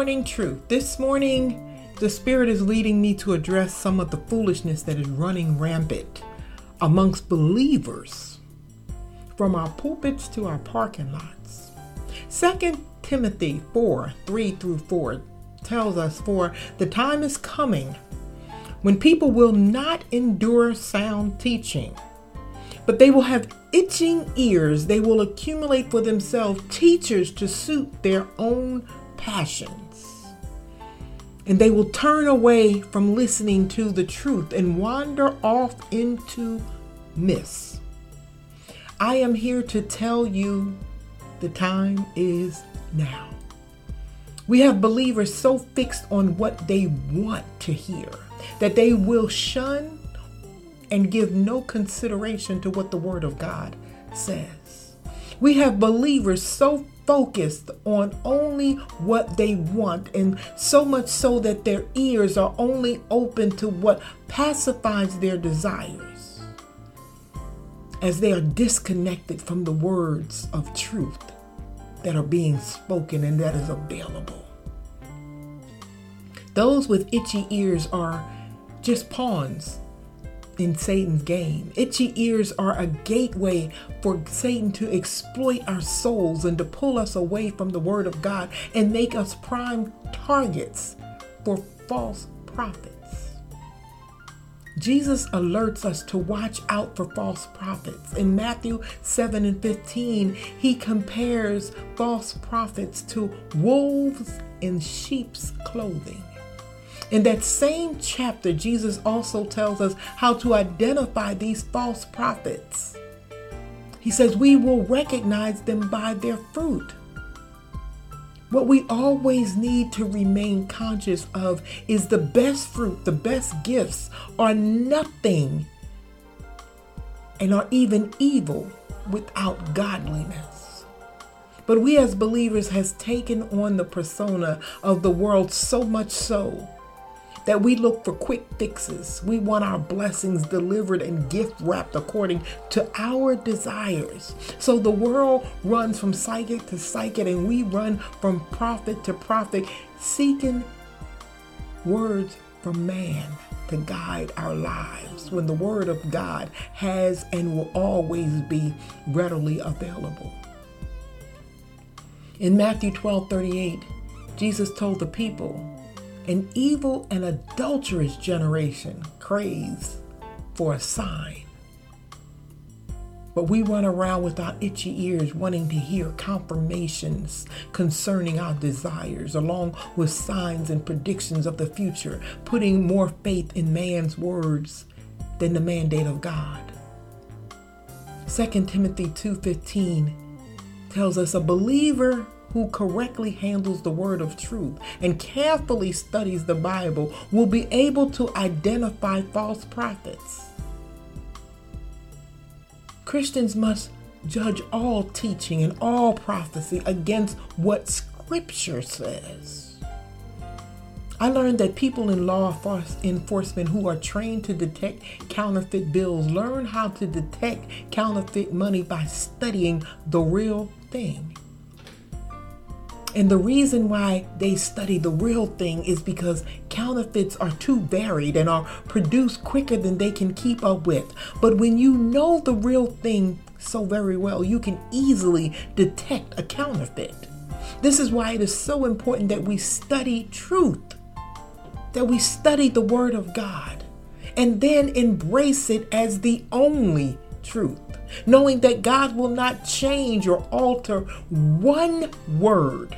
morning truth. This morning, the Spirit is leading me to address some of the foolishness that is running rampant amongst believers from our pulpits to our parking lots. 2 Timothy 4 3 through 4 tells us, For the time is coming when people will not endure sound teaching, but they will have itching ears. They will accumulate for themselves teachers to suit their own passions. And they will turn away from listening to the truth and wander off into myths. I am here to tell you the time is now. We have believers so fixed on what they want to hear that they will shun and give no consideration to what the Word of God says. We have believers so focused on only what they want, and so much so that their ears are only open to what pacifies their desires, as they are disconnected from the words of truth that are being spoken and that is available. Those with itchy ears are just pawns in Satan's game. Itchy ears are a gateway for Satan to exploit our souls and to pull us away from the Word of God and make us prime targets for false prophets. Jesus alerts us to watch out for false prophets. In Matthew 7 and 15, he compares false prophets to wolves in sheep's clothing. In that same chapter, Jesus also tells us how to identify these false prophets. He says, We will recognize them by their fruit. What we always need to remain conscious of is the best fruit, the best gifts are nothing and are even evil without godliness. But we as believers has taken on the persona of the world so much so that we look for quick fixes. We want our blessings delivered and gift wrapped according to our desires. So the world runs from psychic to psychic, and we run from prophet to prophet, seeking words from man to guide our lives when the word of God has and will always be readily available. In Matthew 12 38, Jesus told the people, an evil and adulterous generation craves for a sign. But we run around with our itchy ears wanting to hear confirmations concerning our desires, along with signs and predictions of the future, putting more faith in man's words than the mandate of God. 2 Timothy 2:15 tells us a believer who correctly handles the word of truth and carefully studies the Bible will be able to identify false prophets. Christians must judge all teaching and all prophecy against what Scripture says. I learned that people in law enforcement who are trained to detect counterfeit bills learn how to detect counterfeit money by studying the real thing. And the reason why they study the real thing is because counterfeits are too varied and are produced quicker than they can keep up with. But when you know the real thing so very well, you can easily detect a counterfeit. This is why it is so important that we study truth, that we study the Word of God, and then embrace it as the only truth knowing that God will not change or alter one word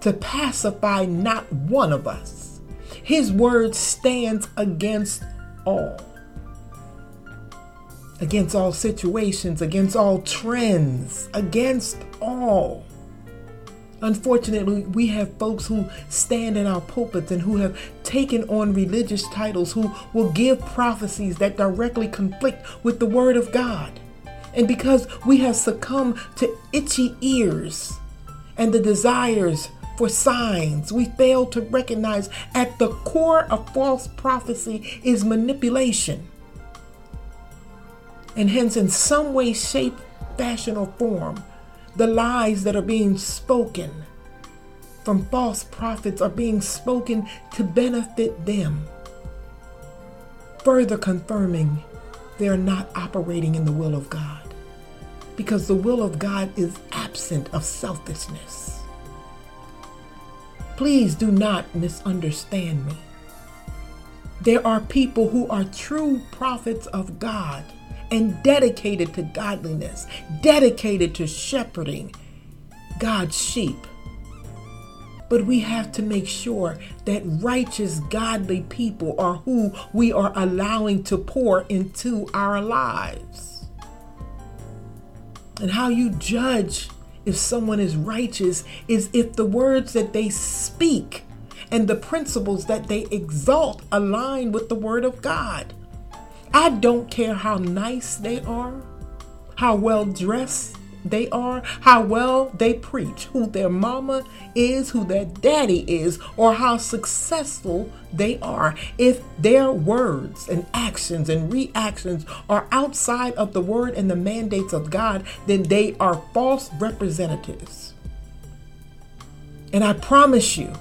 to pacify not one of us. His word stands against all. Against all situations, against all trends, against all. Unfortunately, we have folks who stand in our pulpits and who have taken on religious titles who will give prophecies that directly conflict with the Word of God. And because we have succumbed to itchy ears and the desires for signs, we fail to recognize at the core of false prophecy is manipulation. And hence, in some way, shape, fashion, or form, the lies that are being spoken from false prophets are being spoken to benefit them, further confirming they're not operating in the will of God. Because the will of God is absent of selfishness. Please do not misunderstand me. There are people who are true prophets of God and dedicated to godliness, dedicated to shepherding God's sheep. But we have to make sure that righteous, godly people are who we are allowing to pour into our lives. And how you judge if someone is righteous is if the words that they speak and the principles that they exalt align with the Word of God. I don't care how nice they are, how well dressed they are, how well they preach, who their mama is, who their daddy is, or how successful they are. If their words and actions and reactions are outside of the word and the mandates of God, then they are false representatives. And I promise you,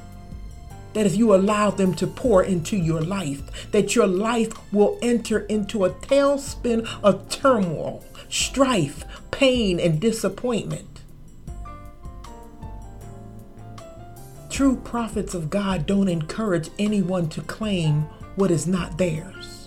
that if you allow them to pour into your life, that your life will enter into a tailspin of turmoil, strife, pain, and disappointment. True prophets of God don't encourage anyone to claim what is not theirs.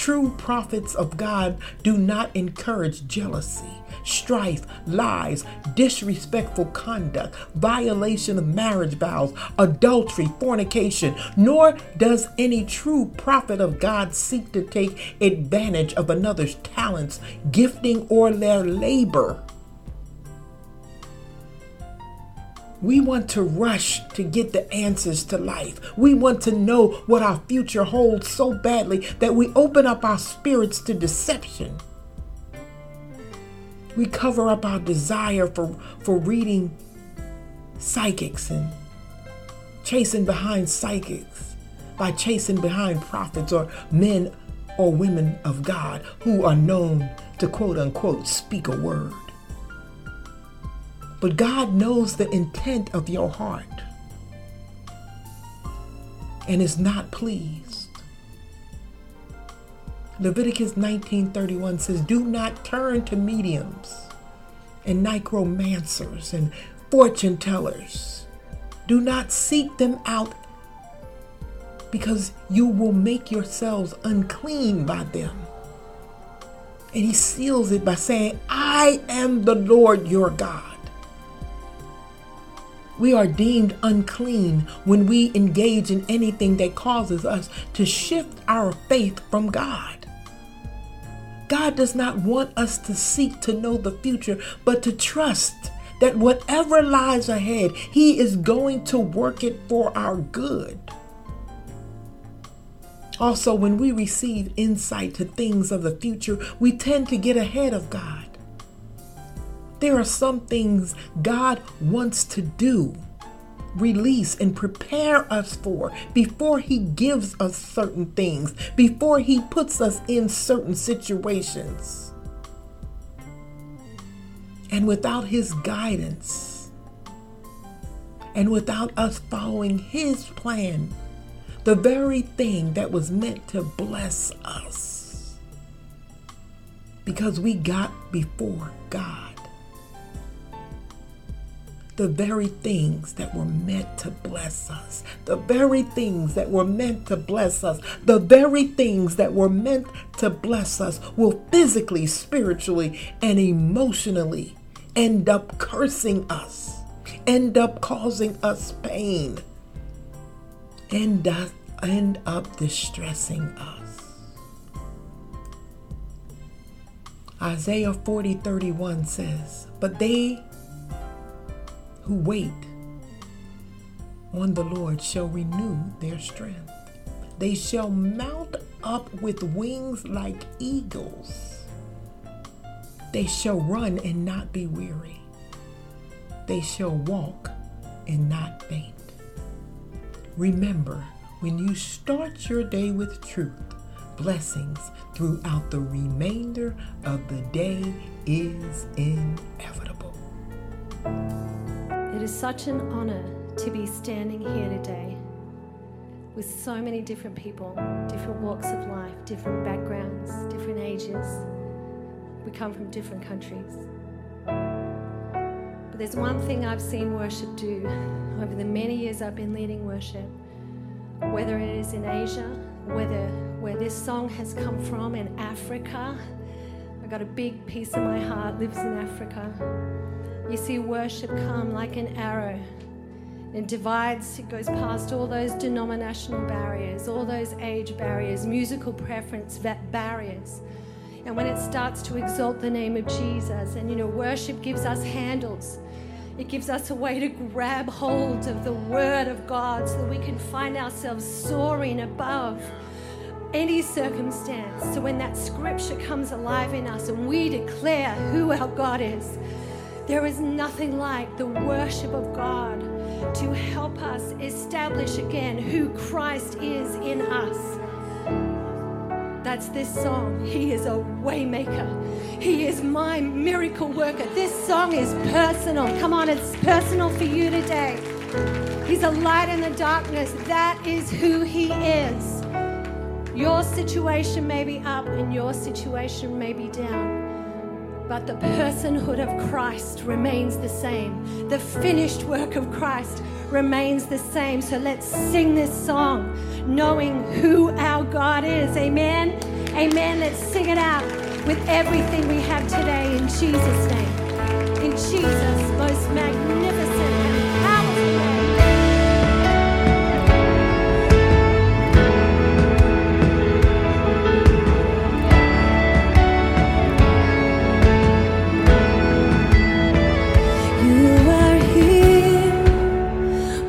True prophets of God do not encourage jealousy, strife, lies, disrespectful conduct, violation of marriage vows, adultery, fornication, nor does any true prophet of God seek to take advantage of another's talents, gifting, or their labor. We want to rush to get the answers to life. We want to know what our future holds so badly that we open up our spirits to deception. We cover up our desire for, for reading psychics and chasing behind psychics by chasing behind prophets or men or women of God who are known to quote unquote speak a word. But God knows the intent of your heart and is not pleased. Leviticus 19:31 says, "Do not turn to mediums and necromancers and fortune tellers. Do not seek them out because you will make yourselves unclean by them." And he seals it by saying, "I am the Lord your God." We are deemed unclean when we engage in anything that causes us to shift our faith from God. God does not want us to seek to know the future, but to trust that whatever lies ahead, He is going to work it for our good. Also, when we receive insight to things of the future, we tend to get ahead of God. There are some things God wants to do release and prepare us for before He gives us certain things, before He puts us in certain situations. And without His guidance, and without us following His plan, the very thing that was meant to bless us, because we got before God the very things that were meant to bless us, the very things that were meant to bless us, the very things that were meant to bless us will physically, spiritually, and emotionally end up cursing us, end up causing us pain, end up, end up distressing us. Isaiah 40 31 says, But they who wait on the Lord shall renew their strength. They shall mount up with wings like eagles. They shall run and not be weary. They shall walk and not faint. Remember, when you start your day with truth, blessings throughout the remainder of the day is inevitable. It is such an honor to be standing here today with so many different people, different walks of life, different backgrounds, different ages. We come from different countries. But there's one thing I've seen worship do over the many years I've been leading worship, whether it is in Asia, whether where this song has come from in Africa. I've got a big piece of my heart lives in Africa. You see worship come like an arrow. It divides, it goes past all those denominational barriers, all those age barriers, musical preference barriers. And when it starts to exalt the name of Jesus, and you know, worship gives us handles. It gives us a way to grab hold of the Word of God so that we can find ourselves soaring above any circumstance. So when that scripture comes alive in us and we declare who our God is, there is nothing like the worship of God to help us establish again who Christ is in us. That's this song. He is a waymaker. He is my miracle worker. This song is personal. Come on, it's personal for you today. He's a light in the darkness. That is who he is. Your situation may be up and your situation may be down, but the personhood of Christ remains the same. The finished work of Christ remains the same. So let's sing this song knowing who our God is. Amen. Amen. Let's sing it out with everything we have today in Jesus' name. In Jesus' most magnificent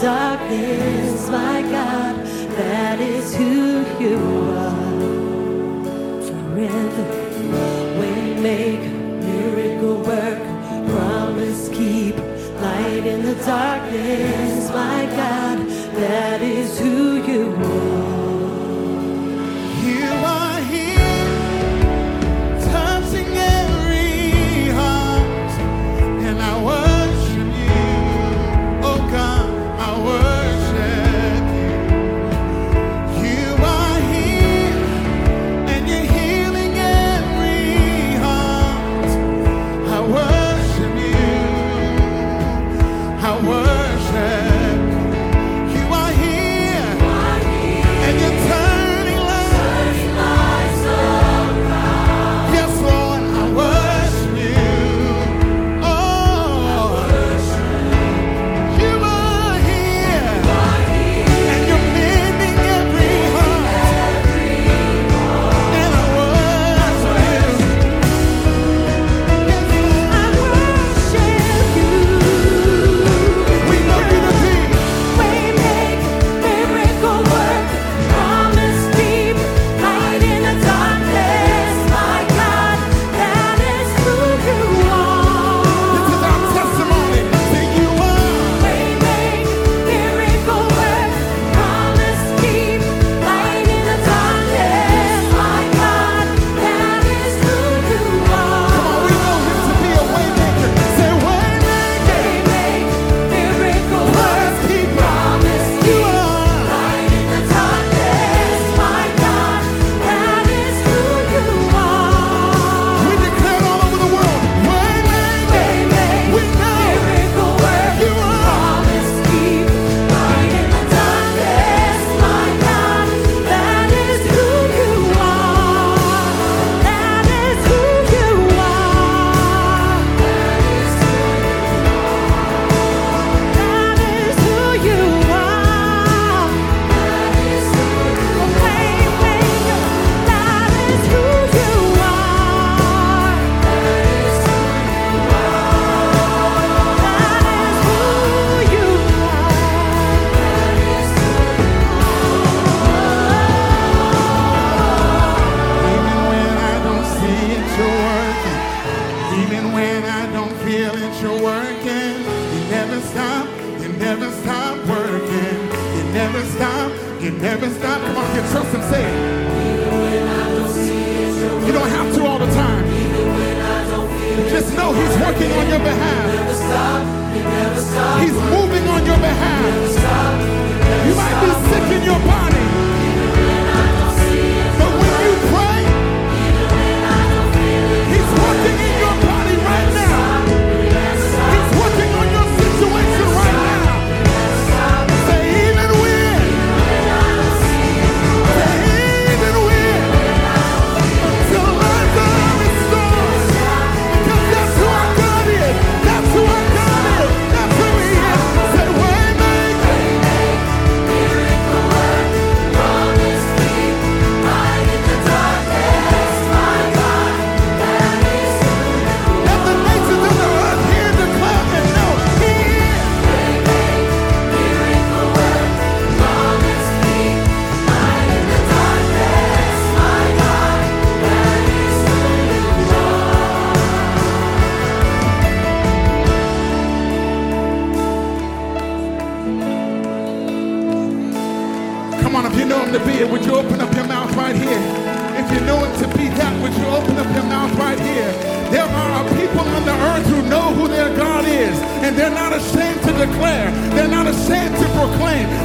darkness, my God, that is who you are. Forever, way waymaker, miracle work, promise keep, light in the darkness, my God, that is who.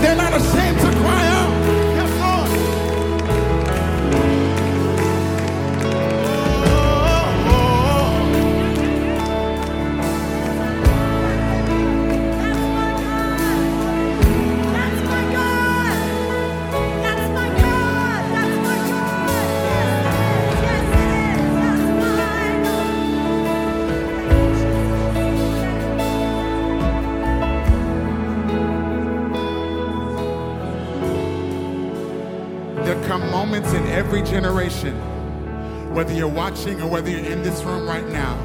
They're not ashamed to watching or whether you're in this room right now,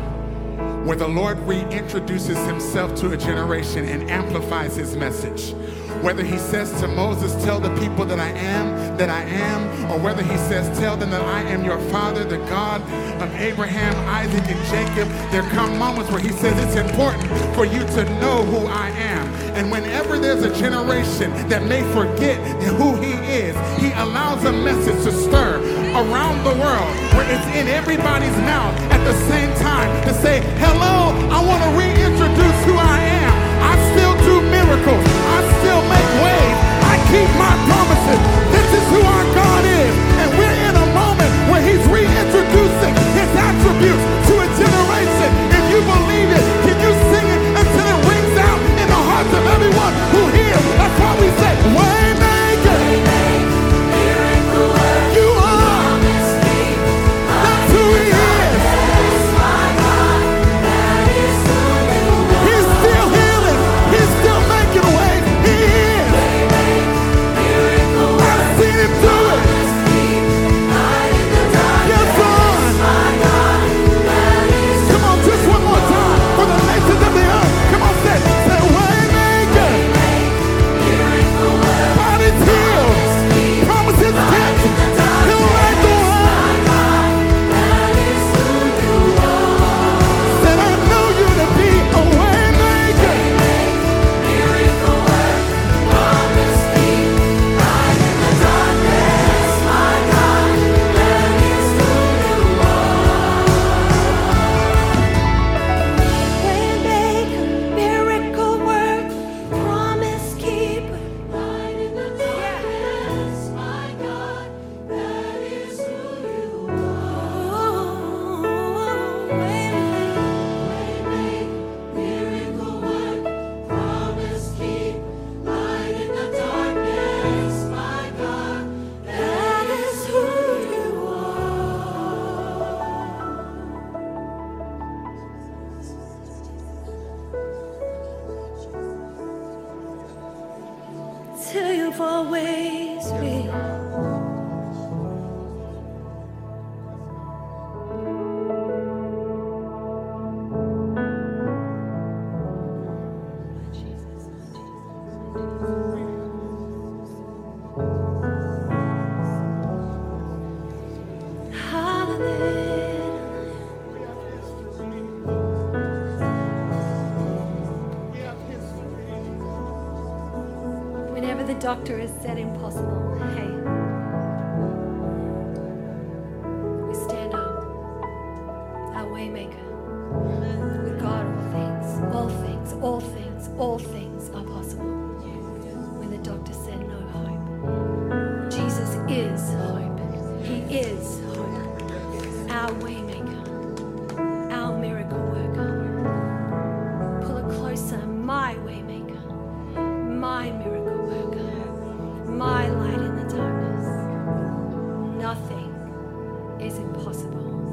where the Lord reintroduces himself to a generation and amplifies his message. Whether he says to Moses, Tell the people that I am, that I am, or whether he says, Tell them that I am your father, the God of Abraham, Isaac, and Jacob, there come moments where he says, It's important for you to know who I am. And whenever there's a generation that may forget who he is, he allows a message to around the world where it's in everybody's mouth at the same time to say, hello, I want to reintroduce who I am. I still do miracles. I still make waves. I keep my promises. This is who our God is. And we're doctor has said impossible, hey, is impossible.